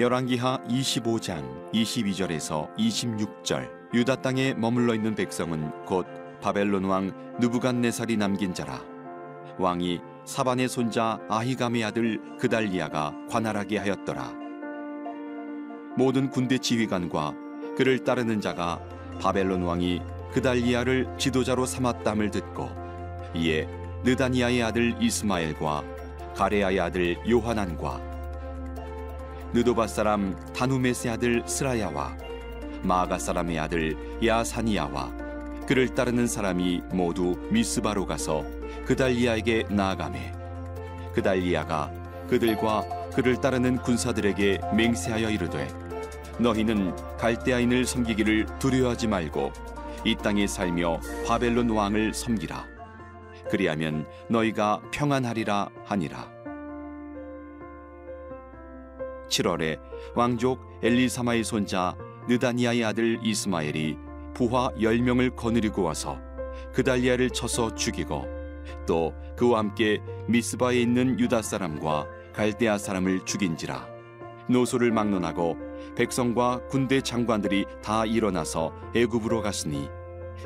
열왕기하 25장 22절에서 26절. 유다 땅에 머물러 있는 백성은 곧 바벨론 왕 느부갓네살이 남긴 자라. 왕이 사반의 손자 아히감의 아들 그달리아가 관할하게 하였더라. 모든 군대 지휘관과 그를 따르는 자가 바벨론 왕이 그달리아를 지도자로 삼았담을 듣고 이에 느다니아의 아들 이스마엘과 가레아의 아들 요하난과 느도바 사람 다누메스의 아들 스라야와 마가 사람의 아들 야사니아와 그를 따르는 사람이 모두 미스바로 가서 그달리아에게 나아가매 그달리아가 그들과 그를 따르는 군사들에게 맹세하여 이르되 너희는 갈대아인을 섬기기를 두려워하지 말고 이 땅에 살며 바벨론 왕을 섬기라. 그리하면 너희가 평안하리라 하니라 7월에 왕족 엘리사마의 손자 느다니아의 아들 이스마엘이 부하 10명을 거느리고 와서 그달리아를 쳐서 죽이고 또 그와 함께 미스바에 있는 유다 사람과 갈대아 사람을 죽인지라 노소를 막론하고 백성과 군대 장관들이 다 일어나서 애굽으로 갔으니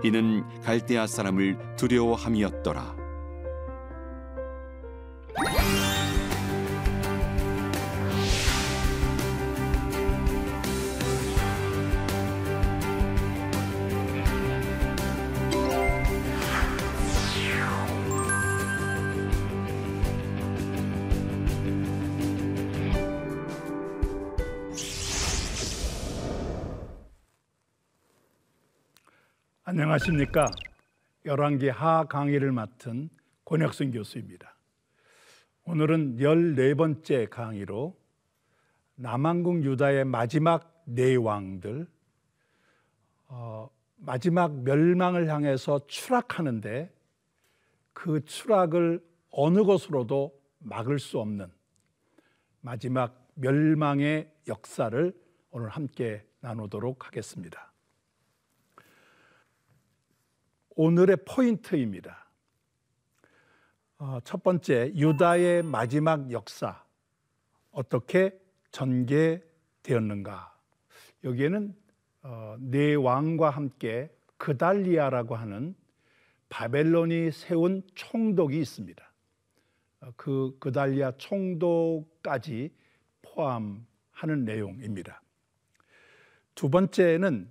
이는 갈대아 사람을 두려워함이었더라 안녕하십니까. 열왕기 하 강의를 맡은 권혁승 교수입니다. 오늘은 14번째 강의로 남한국 유다의 마지막 네 왕들, 어, 마지막 멸망을 향해서 추락하는데 그 추락을 어느 것으로도 막을 수 없는 마지막 멸망의 역사를 오늘 함께 나누도록 하겠습니다. 오늘의 포인트입니다. 어, 첫 번째, 유다의 마지막 역사. 어떻게 전개되었는가. 여기에는 어, 네 왕과 함께 그달리아라고 하는 바벨론이 세운 총독이 있습니다. 어, 그 그달리아 총독까지 포함하는 내용입니다. 두 번째는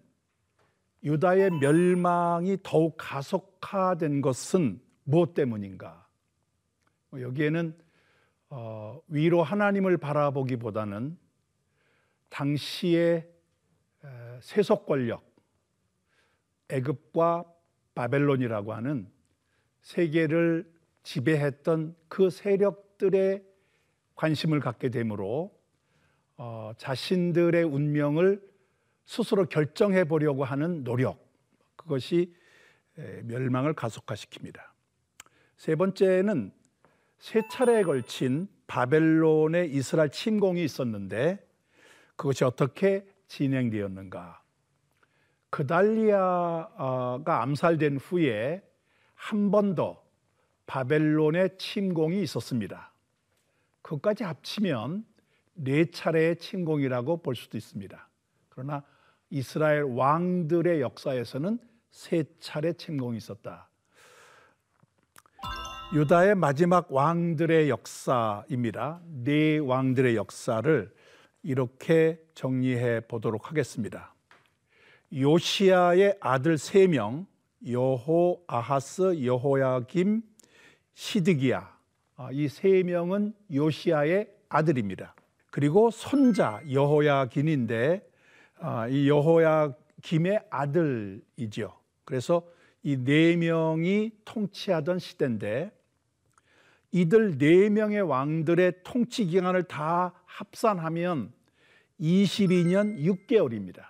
유다의 멸망이 더욱 가속화된 것은 무엇 때문인가? 뭐 여기에는 어, 위로 하나님을 바라보기보다는 당시의 세속 권력, 애굽과 바벨론이라고 하는 세계를 지배했던 그 세력들의 관심을 갖게 되므로 어, 자신들의 운명을 스스로 결정해 보려고 하는 노력 그것이 멸망을 가속화시킵니다. 세 번째는 세 차례에 걸친 바벨론의 이스라엘 침공이 있었는데 그것이 어떻게 진행되었는가? 그달리아가 암살된 후에 한 번 더 바벨론의 침공이 있었습니다. 그것까지 합치면 네 차례의 침공이라고 볼 수도 있습니다. 그러나 이스라엘 왕들의 역사에서는 세 차례 침공이 있었다. 유다의 마지막 왕들의 역사입니다. 네 왕들의 역사를 이렇게 정리해 보도록 하겠습니다. 요시아의 아들 세 명, 여호 아하스, 여호야김, 시드기야. 아, 이세 명은 요시아의 아들입니다. 그리고 손자 여호야긴인데 아, 이 여호야 김의 아들이죠. 그래서 이 네 명이 통치하던 시대인데 이들 네 명의 왕들의 통치 기간을 다 합산하면 22년 6개월입니다.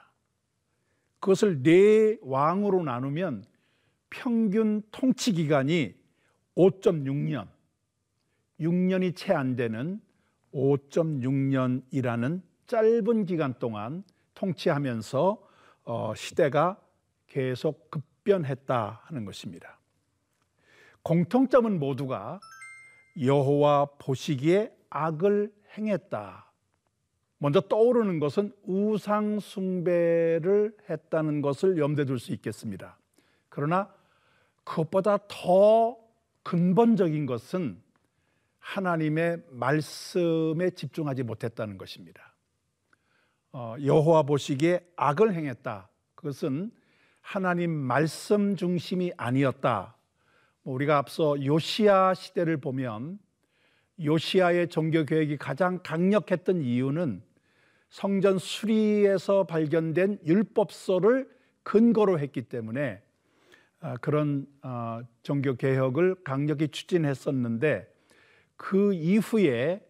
그것을 네 왕으로 나누면 평균 통치 기간이 5.6년, 6년이 채 안 되는 5.6년이라는 짧은 기간 동안 통치하면서 어, 시대가 계속 급변했다 하는 것입니다. 공통점은 모두가 여호와 보시기에 악을 행했다. 먼저 떠오르는 것은 우상 숭배를 했다는 것을 염두에 둘 수 있겠습니다. 그러나 그것보다 더 근본적인 것은 하나님의 말씀에 집중하지 못했다는 것입니다. 어, 여호와 보시기에 악을 행했다. 그것은 하나님 말씀 중심이 아니었다. 뭐 우리가 앞서 요시아 시대를 보면 요시아의 종교 계획이 가장 강력했던 이유는 성전 수리에서 발견된 율법서를 근거로 했기 때문에 아, 그런 아, 종교 개혁을 강력히 추진했었는데 그 이후에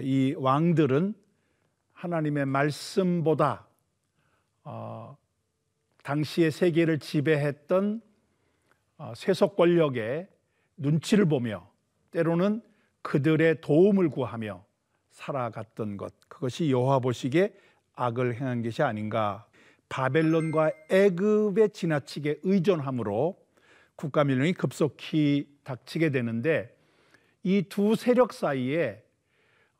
이 왕들은 하나님의 말씀보다 어, 당시의 세계를 지배했던 어, 세속 권력의 눈치를 보며 때로는 그들의 도움을 구하며 살아갔던 것. 그것이 여호와 보시기에 악을 행한 것이 아닌가. 바벨론과 애굽에 지나치게 의존함으로 국가 민령이 급속히 닥치게 되는데 이 두 세력 사이에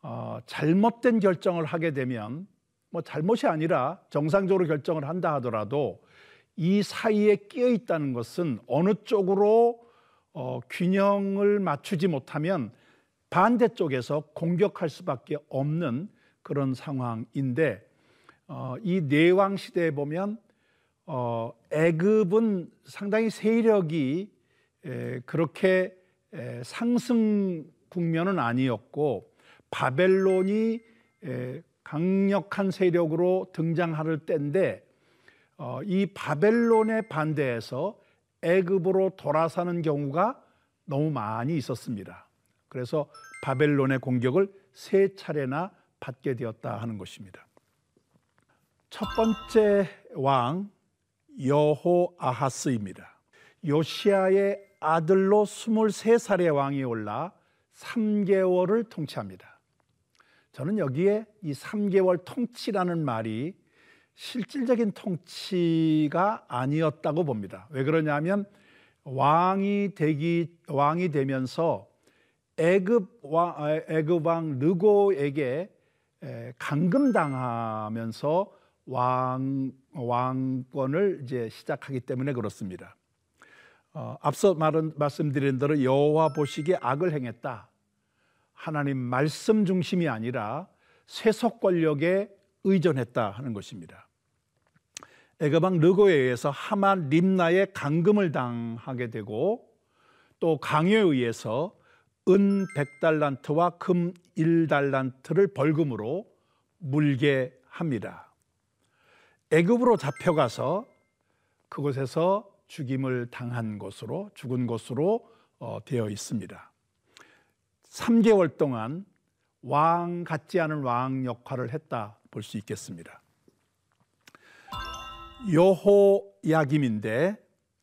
어, 잘못된 결정을 하게 되면 뭐 잘못이 아니라 정상적으로 결정을 한다 하더라도 이 사이에 끼어 있다는 것은 어느 쪽으로 어, 균형을 맞추지 못하면 반대쪽에서 공격할 수밖에 없는 그런 상황인데 어, 이 내왕 시대에 보면 어, 애굽은 상당히 세력이 에, 그렇게 에, 상승 국면은 아니었고 바벨론이 에, 강력한 세력으로 등장할 때인데 어, 이 바벨론에 반대해서 애굽으로 돌아서는 경우가 너무 많이 있었습니다. 그래서 바벨론의 공격을 세 차례나 받게 되었다 하는 것입니다. 첫 번째 왕 여호아하스입니다. 요시아의 아들로 23살의 왕이 올라 3개월을 통치합니다. 저는 여기에 이 3개월 통치라는 말이 실질적인 통치가 아니었다고 봅니다. 왜 그러냐면 왕이 되기 왕이 되면서 애굽 왕 애굽 왕 르고에게 감금당하면서 왕 왕권을 이제 시작하기 때문에 그렇습니다. 어, 앞서 말은 말씀드린 대로 여호와 보시기에 악을 행했다. 하나님 말씀 중심이 아니라 세속 권력에 의존했다 하는 것입니다. 애굽왕 르고에 의해서 하만 림나의 감금을 당하게 되고 또 강요에 의해서 은 100달란트와 금 1달란트를 벌금으로 물게 합니다. 애굽으로 잡혀가서 그곳에서 죽임을 당한 것으로 죽은 것으로 어, 되어 있습니다. 3개월 동안 왕 같지 않은 왕 역할을 했다 볼 수 있겠습니다. 여호야김인데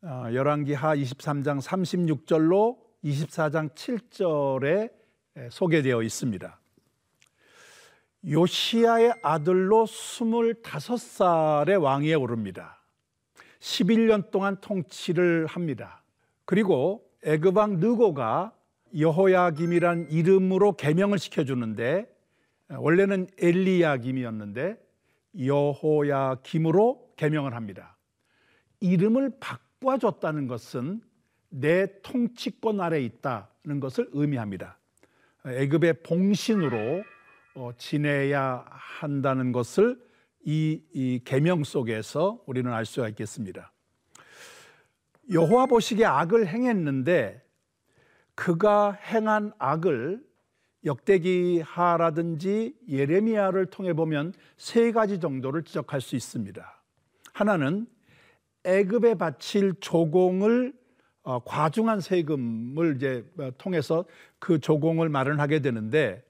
어, 열왕기하 23장 36절로 24장 7절에 소개되어 있습니다. 요시아의 아들로 25살의 왕위에 오릅니다. 11년 동안 통치를 합니다. 그리고 왕 느고가 여호야김이란 이름으로 개명을 시켜주는데 원래는 엘리야김이었는데 여호야김으로 개명을 합니다. 이름을 바꿔줬다는 것은 내 통치권 아래 있다는 것을 의미합니다. 애굽의 봉신으로 어, 지내야 한다는 것을 이, 이 계명 속에서 우리는 알 수가 있겠습니다. 여호와 보시기에 악을 행했는데 그가 행한 악을 역대기하라든지 예레미야를 통해 보면 세 가지 정도를 지적할 수 있습니다. 하나는 애굽에 바칠 조공을 어, 과중한 세금을 이제 어, 통해서 그 조공을 마련하게 되는데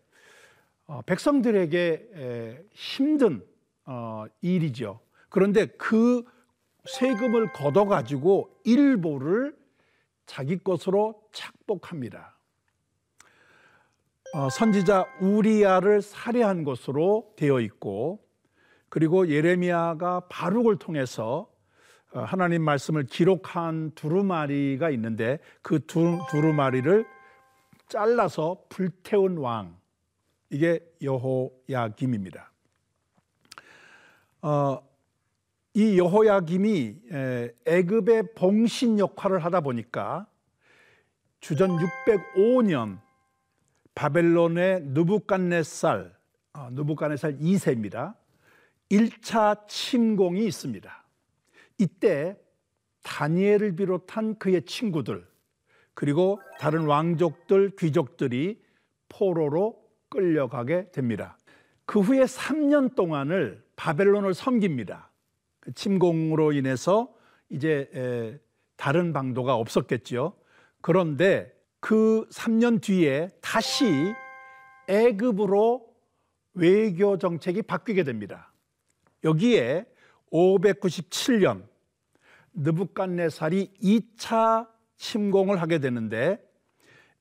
어, 백성들에게 힘든 일이죠. 그런데 그 세금을 걷어 가지고 일부를 자기 것으로 착복합니다. 선지자 우리야를 살해한 것으로 되어 있고 그리고 예레미야가 바룩을 통해서 어, 하나님 말씀을 기록한 두루마리가 있는데 그 두, 두루마리를 잘라서 불태운 왕 이게 여호야김입니다. 어, 이 여호야김이 애굽의 봉신 역할을 하다 보니까 주전 605년 바벨론의 느부갓네살 어, 느부갓네살 2세입니다. 1차 침공이 있습니다. 이때 다니엘을 비롯한 그의 친구들 그리고 다른 왕족들 귀족들이 포로로 끌려가게 됩니다. 그 후에 3년 동안을 바벨론을 섬깁니다. 그 침공으로 인해서 이제 다른 방도가 없었겠지요. 그런데 그 3년 뒤에 다시 애굽으로 외교 정책이 바뀌게 됩니다. 여기에 597년 느부갓네살이 2차 침공을 하게 되는데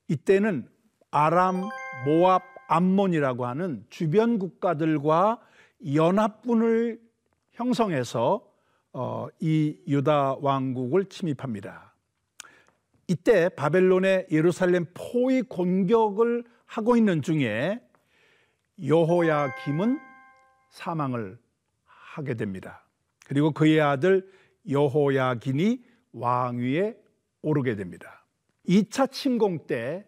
이때는 아람, 모압, 암몬이라고 하는 주변 국가들과 연합군을 형성해서 어, 이 유다 왕국을 침입합니다. 이때 바벨론의 예루살렘 포위 공격을 하고 있는 중에 여호야 김은 사망을 하게 됩니다. 그리고 그의 아들 여호야 긴이 왕위에 오르게 됩니다. 2차 침공 때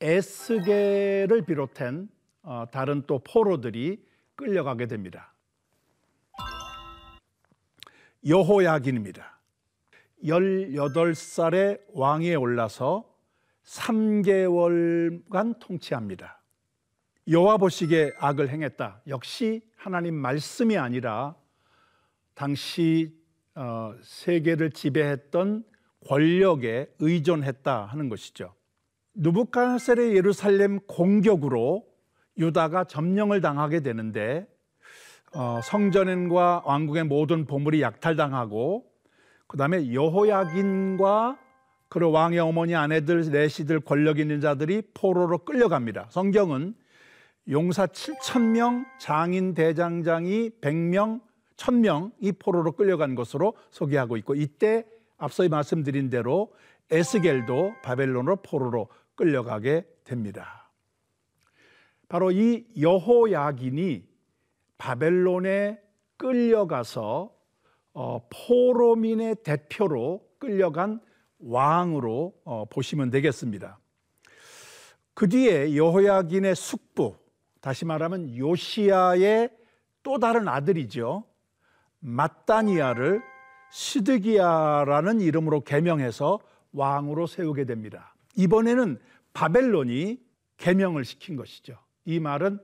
에스게를 비롯한 어, 다른 또 포로들이 끌려가게 됩니다. 여호야긴입니다. 18살에 왕위에 올라서 3개월간 통치합니다. 여호와 보시기에 악을 행했다. 역시 하나님 말씀이 아니라 당시 어, 세계를 지배했던 권력에 의존했다 하는 것이죠. 누부카네살의 예루살렘 공격으로 유다가 점령을 당하게 되는데 어, 성전과 왕국의 모든 보물이 약탈당하고 그 다음에 여호야긴과 그리고 왕의 어머니 아내들 내시들 권력 있는 자들이 포로로 끌려갑니다. 성경은 용사 7천 명, 장인 대장장이 100명, 1000명 이 포로로 끌려간 것으로 소개하고 있고 이때 앞서 말씀드린 대로 에스겔도 바벨론으로 포로로 끌려가게 됩니다. 바로 이 여호야긴이 바벨론에 끌려가서 어, 포로민의 대표로 끌려간 왕으로 어, 보시면 되겠습니다. 그 뒤에 여호야긴의 숙부, 다시 말하면 요시야의 또 다른 아들이죠. 마따니아를 시드기야라는 이름으로 개명해서 왕으로 세우게 됩니다. 이번에는 바벨론이 개명을 시킨 것이죠. 이 말은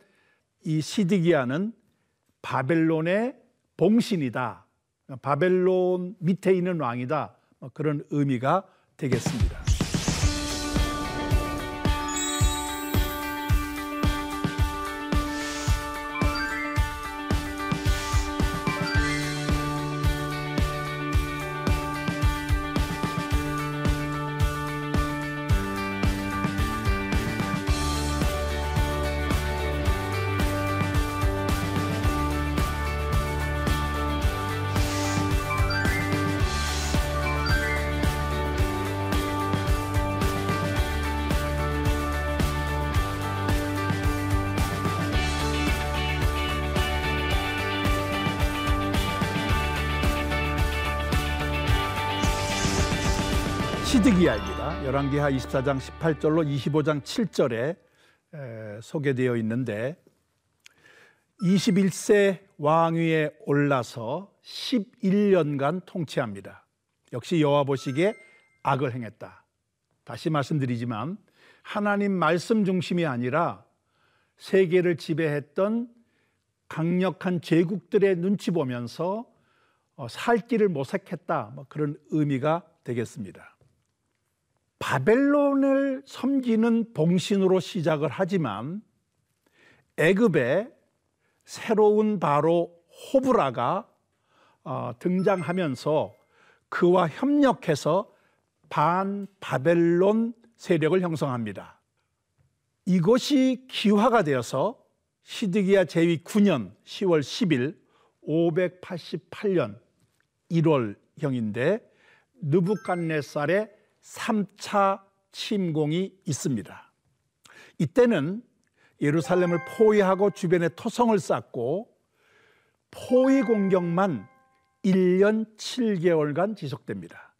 이 시드기야는 바벨론의 봉신이다. 바벨론 밑에 있는 왕이다. 뭐 그런 의미가 되겠습니다. 시드기야입니다. 열왕기하 24장 18절로 25장 7절에 소개되어 있는데 21세 왕위에 올라서 11년간 통치합니다. 역시 여호와 보시기에 악을 행했다. 다시 말씀드리지만 하나님 말씀 중심이 아니라 세계를 지배했던 강력한 제국들의 눈치 보면서 어, 살 길을 모색했다. 뭐 그런 의미가 되겠습니다. 바벨론을 섬기는 봉신으로 시작을 하지만 애굽에 새로운 바로 호브라가 어, 등장하면서 그와 협력해서 반 바벨론 세력을 형성합니다. 이것이 기화가 되어서 시드기야 제위 9년 10월 10일 588년 1월형인데 느부갓네살의 3차 침공이 있습니다. 이때는 예루살렘을 포위하고 주변에 토성을 쌓고 포위 공격만 1년 7개월간 지속됩니다.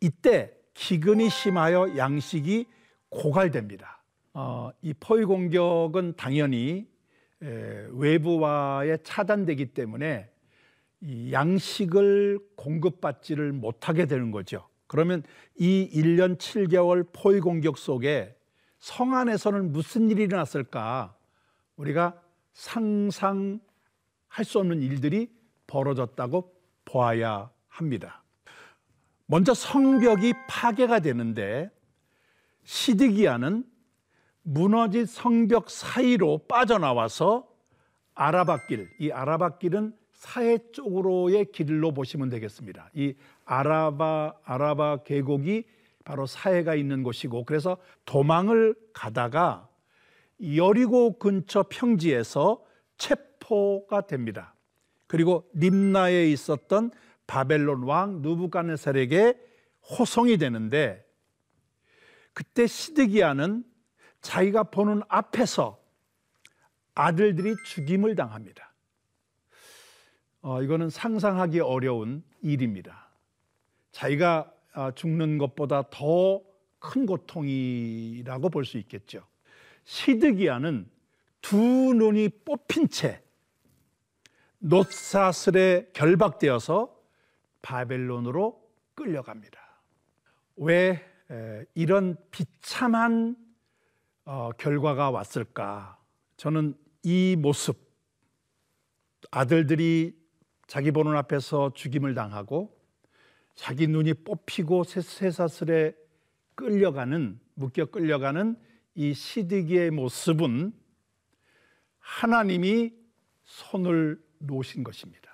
이때 기근이 심하여 양식이 고갈됩니다. 어, 이 포위 공격은 당연히 에, 외부와의 차단되기 때문에 이 양식을 공급받지를 못하게 되는 거죠. 그러면 이 1년 7개월 포위 공격 속에 성 안에서는 무슨 일이 일어났을까? 우리가 상상할 수 없는 일들이 벌어졌다고 보아야 합니다. 먼저 성벽이 파괴가 되는데 시드기야는 무너진 성벽 사이로 빠져나와서 아라바길, 이 아라바길은 사해 쪽으로의 길로 보시면 되겠습니다. 이 아라바 아라바 계곡이 바로 사해가 있는 곳이고 그래서 도망을 가다가 여리고 근처 평지에서 체포가 됩니다. 그리고 림나에 있었던 바벨론 왕 누부갓네살에게 호송이 되는데 그때 시드기야는 자기가 보는 앞에서 아들들이 죽임을 당합니다. 어, 이거는 상상하기 어려운 일입니다. 자기가 아, 죽는 것보다 더 큰 고통이라고 볼 수 있겠죠. 시드기야는 두 눈이 뽑힌 채 노사슬에 결박되어서 바벨론으로 끌려갑니다. 왜 이런 비참한 어, 결과가 왔을까? 저는 이 모습, 아들들이 자기 보는 앞에서 죽임을 당하고 자기 눈이 뽑히고 쇠사슬에 끌려가는 묶여 끌려가는 이 시드기의 모습은 하나님이 손을 놓으신 것입니다.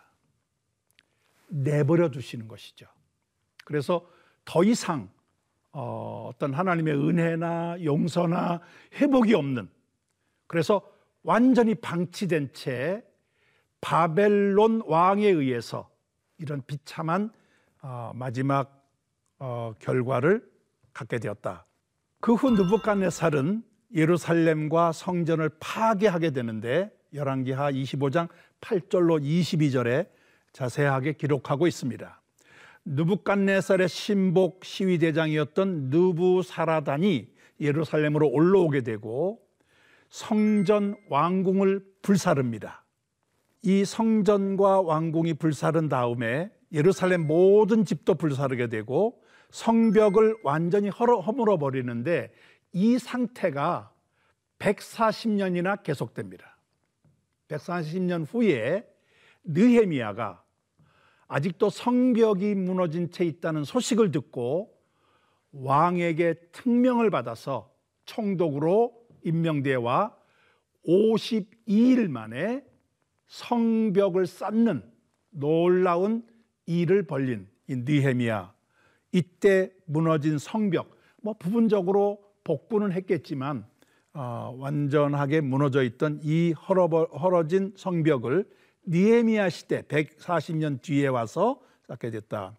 내버려 두시는 것이죠. 그래서 더 이상 어, 어떤 하나님의 은혜나 용서나 회복이 없는 그래서 완전히 방치된 채 바벨론 왕에 의해서 이런 비참한 어, 마지막 어, 결과를 갖게 되었다. 그 후 느부갓네살은 예루살렘과 성전을 파괴하게 되는데 열왕기하 25장 8절로 22절에 자세하게 기록하고 있습니다. 느부갓네살의 신복 시위 대장이었던 느부사라단이 예루살렘으로 올라오게 되고 성전 왕궁을 불사릅니다. 이 성전과 왕궁이 불사른 다음에 예루살렘 모든 집도 불사르게 되고 성벽을 완전히 허물어 버리는데 이 상태가 140년이나 계속됩니다. 140년 후에 느헤미야가 아직도 성벽이 무너진 채 있다는 소식을 듣고 왕에게 특명을 받아서 총독으로 임명되와 52일 만에 성벽을 쌓는 놀라운 일을 벌린 이 느헤미야 이때 무너진 성벽 뭐 부분적으로 복구는 했겠지만 어, 완전하게 무너져 있던 이 헐어진 성벽을 니에미아 시대 140년 뒤에 와서 쌓게 됐다.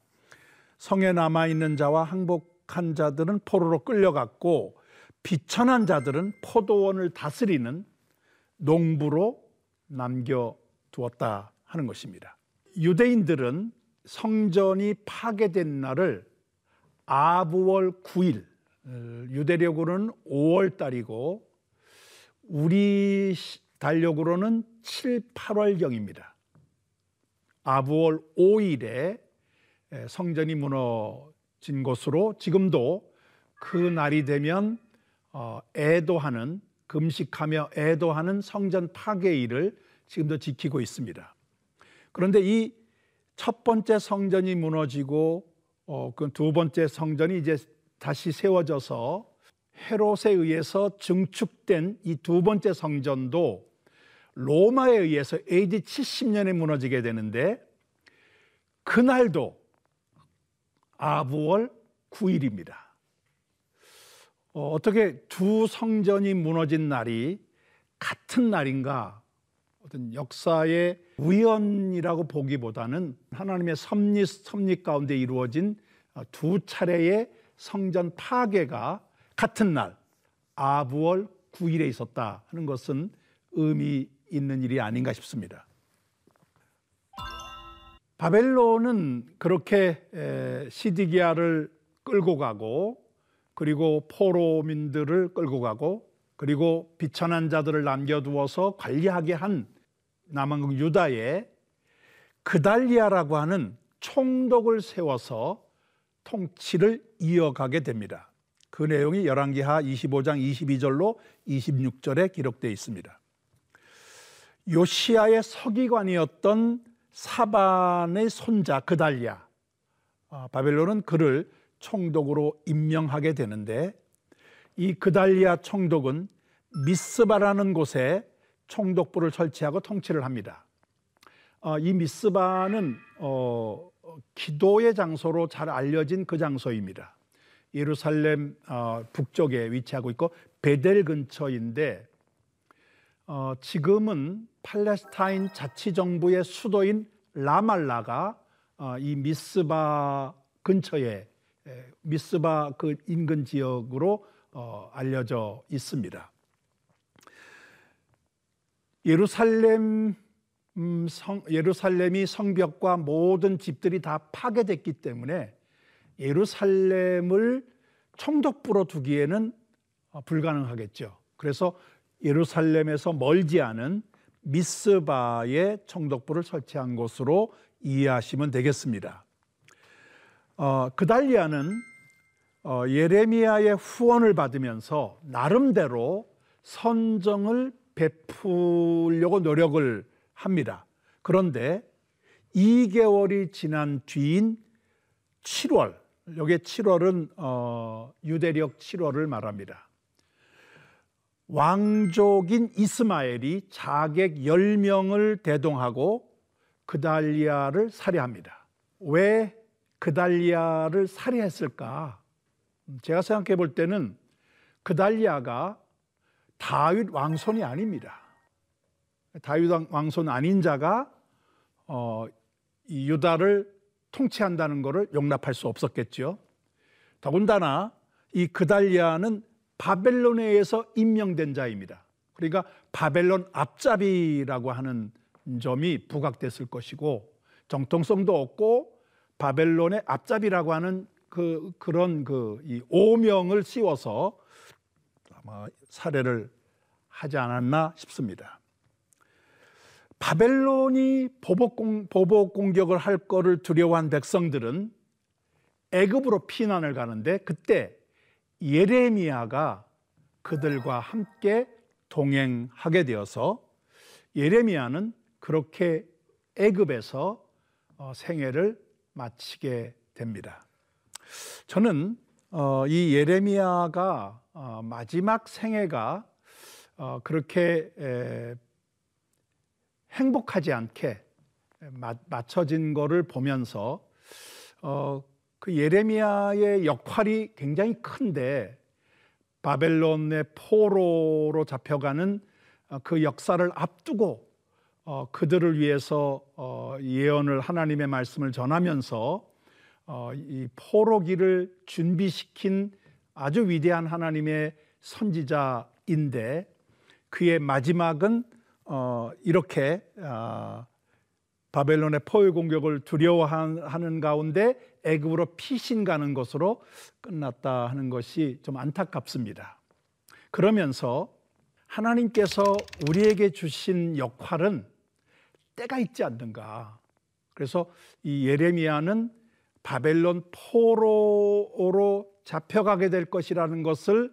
성에 남아 있는 자와 항복한 자들은 포로로 끌려갔고 비천한 자들은 포도원을 다스리는 농부로 남겨 두었다 하는 것입니다. 유대인들은 성전이 파괴된 날을 아부월 9일 유대력으로는 5월 달이고 우리 달력으로는 7, 8월경입니다. 아부월 5일에 성전이 무너진 것으로 지금도 그 날이 되면 어, 애도하는 금식하며 애도하는 성전 파괴 일을 지금도 지키고 있습니다. 그런데 이 첫 번째 성전이 무너지고 어, 그 두 번째 성전이 이제 다시 세워져서 헤롯에 의해서 증축된 이 두 번째 성전도 로마에 의해서 AD 70년에 무너지게 되는데 그날도 아부월 9일입니다. 어, 어떻게 두 성전이 무너진 날이 같은 날인가? 어떤 역사의 우연이라고 보기보다는 하나님의 섭리, 섭리 가운데 이루어진 두 차례의 성전 파괴가 같은 날 아부월 9일에 있었다 하는 것은 의미 있는 일이 아닌가 싶습니다. 바벨론은 그렇게 에, 시디기아를 끌고 가고 그리고 포로민들을 끌고 가고 그리고 비천한 자들을 남겨두어서 관리하게 한 남한국 유다에 그달리아라고 하는 총독을 세워서 통치를 이어가게 됩니다. 그 내용이 열왕기하 25장 22절로 26절에 기록되어 있습니다. 요시아의 서기관이었던 사반의 손자 그달리아 아, 바벨론은 그를 총독으로 임명하게 되는데 이 그달리아 총독은 미스바라는 곳에 총독부를 설치하고 통치를 합니다. 어, 이 미스바는 어, 기도의 장소로 잘 알려진 그 장소입니다. 예루살렘 어, 북쪽에 위치하고 있고 베델 근처인데 어, 지금은 팔레스타인 자치정부의 수도인 라말라가 어, 이 미스바 근처에 미스바 그 인근 지역으로 어, 알려져 있습니다. 예루살렘 음, 성, 예루살렘이 성벽과 모든 집들이 다 파괴됐기 때문에 예루살렘을 총독부로 두기에는 어, 불가능하겠죠. 그래서 예루살렘에서 멀지 않은 미스바의 총독부를 설치한 곳으로 이해하시면 되겠습니다. 어, 그달리아는 어, 예레미야의 후원을 받으면서 나름대로 선정을 베풀려고 노력을 합니다. 그런데 2개월이 지난 뒤인 7월, 여기 7월은 어, 유대력 7월을 말합니다. 왕족인 이스마엘이 자객 10명을 대동하고 그달리아를 살해합니다. 왜 그달리아를 살해했을까? 제가 생각해 볼 때는 그달리아가 다윗 왕손이 아닙니다. 다윗 왕손 아닌 자가 어, 이 유다를 통치한다는 것을 용납할 수 없었겠죠. 더군다나 이 그달리아는 바벨론에 의해서 임명된 자입니다. 그러니까 바벨론 앞잡이라고 하는 점이 부각됐을 것이고 정통성도 없고 바벨론의 앞잡이라고 하는 그 그런 그 이 오명을 씌워서 아마 살해를 하지 않았나 싶습니다. 바벨론이 보복, 공, 보복 공격을 할 거를 두려워한 백성들은 애굽으로 피난을 가는데 그때 예레미야가 그들과 함께 동행하게 되어서 예레미야는 그렇게 애굽에서 어, 생애를 마치게 됩니다. 저는 어, 이 예레미야가 어, 마지막 생애가 그렇게 행복하지 않게 맞춰진 것을 보면서 그 예레미야의 역할이 굉장히 큰데 바벨론의 포로로 잡혀가는 그 역사를 앞두고 어, 그들을 위해서 어, 예언을 하나님의 말씀을 전하면서 어, 이 포로기를 준비시킨 아주 위대한 하나님의 선지자인데 그의 마지막은 어, 이렇게 어, 바벨론의 포위 공격을 두려워하는 가운데 애굽으로 피신 가는 것으로 끝났다 하는 것이 좀 안타깝습니다. 그러면서 하나님께서 우리에게 주신 역할은 때가 있지 않는가. 그래서 이 예레미야는 바벨론 포로로 잡혀가게 될 것이라는 것을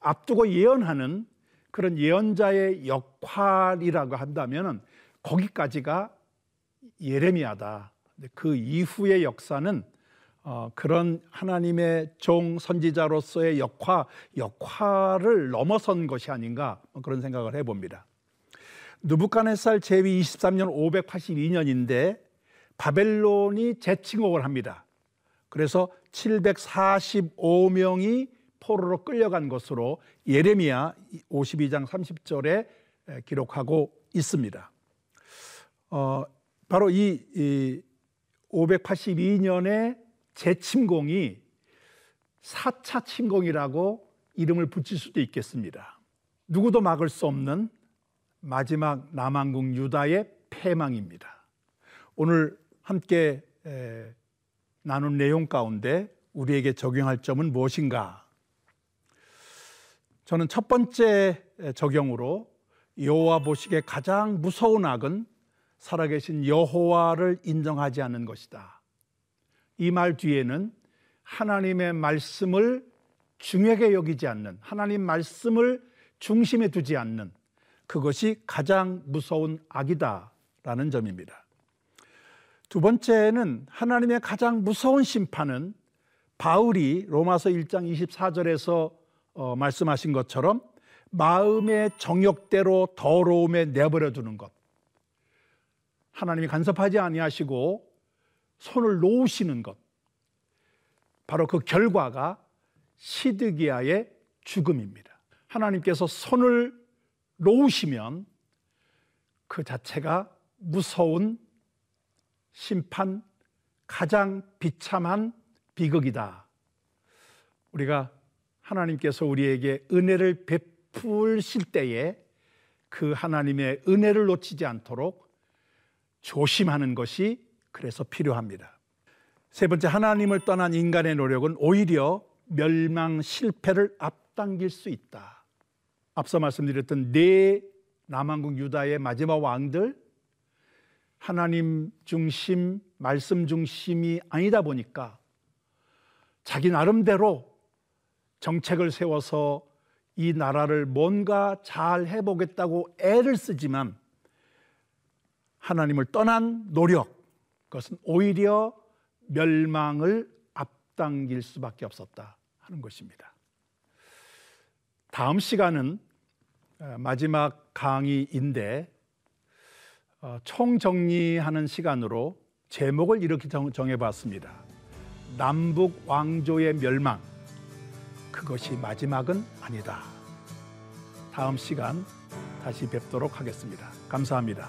앞두고 예언하는 그런 예언자의 역할이라고 한다면 거기까지가 예레미야다. 그 이후의 역사는 어, 그런 하나님의 종 선지자로서의 역할 역할을 넘어선 것이 아닌가 그런 생각을 해봅니다. 누부카네살 제위 23년 582년인데 바벨론이 재침공을 합니다. 그래서 745명이 포로로 끌려간 것으로 예레미야 52장 30절에 기록하고 있습니다. 어, 바로 이, 이 582년의 재침공이 4차 침공이라고 이름을 붙일 수도 있겠습니다. 누구도 막을 수 없는 마지막 남한국 유다의 패망입니다. 오늘 함께 에, 나눈 내용 가운데 우리에게 적용할 점은 무엇인가? 저는 첫 번째 적용으로 여호와 보시기에 가장 무서운 악은 살아계신 여호와를 인정하지 않는 것이다. 이 말 뒤에는 하나님의 말씀을 중요하게 여기지 않는 하나님 말씀을 중심에 두지 않는 그것이 가장 무서운 악이다라는 점입니다. 두 번째는 하나님의 가장 무서운 심판은 바울이 로마서 1장 24절에서 어, 말씀하신 것처럼 마음의 정욕대로 더러움에 내버려 두는 것. 하나님이 간섭하지 아니하시고 손을 놓으시는 것. 바로 그 결과가 시드기야의 죽음입니다. 하나님께서 손을 놓으시면 그 자체가 무서운 심판, 가장 비참한 비극이다. 우리가 하나님께서 우리에게 은혜를 베풀실 때에 그 하나님의 은혜를 놓치지 않도록 조심하는 것이 그래서 필요합니다. 세 번째, 하나님을 떠난 인간의 노력은 오히려 멸망 실패를 앞당길 수 있다. 앞서 말씀드렸던 네 남한국 유다의 마지막 왕들 하나님 중심, 말씀 중심이 아니다 보니까 자기 나름대로 정책을 세워서 이 나라를 뭔가 잘 해보겠다고 애를 쓰지만 하나님을 떠난 노력, 그것은 오히려 멸망을 앞당길 수밖에 없었다 하는 것입니다. 다음 시간은 어, 마지막 강의인데 어, 총정리하는 시간으로 제목을 이렇게 정해봤습니다. 남북 왕조의 멸망. 그것이 마지막은 아니다. 다음 시간 다시 뵙도록 하겠습니다. 감사합니다.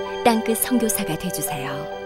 땅끝 성교사가 되주세요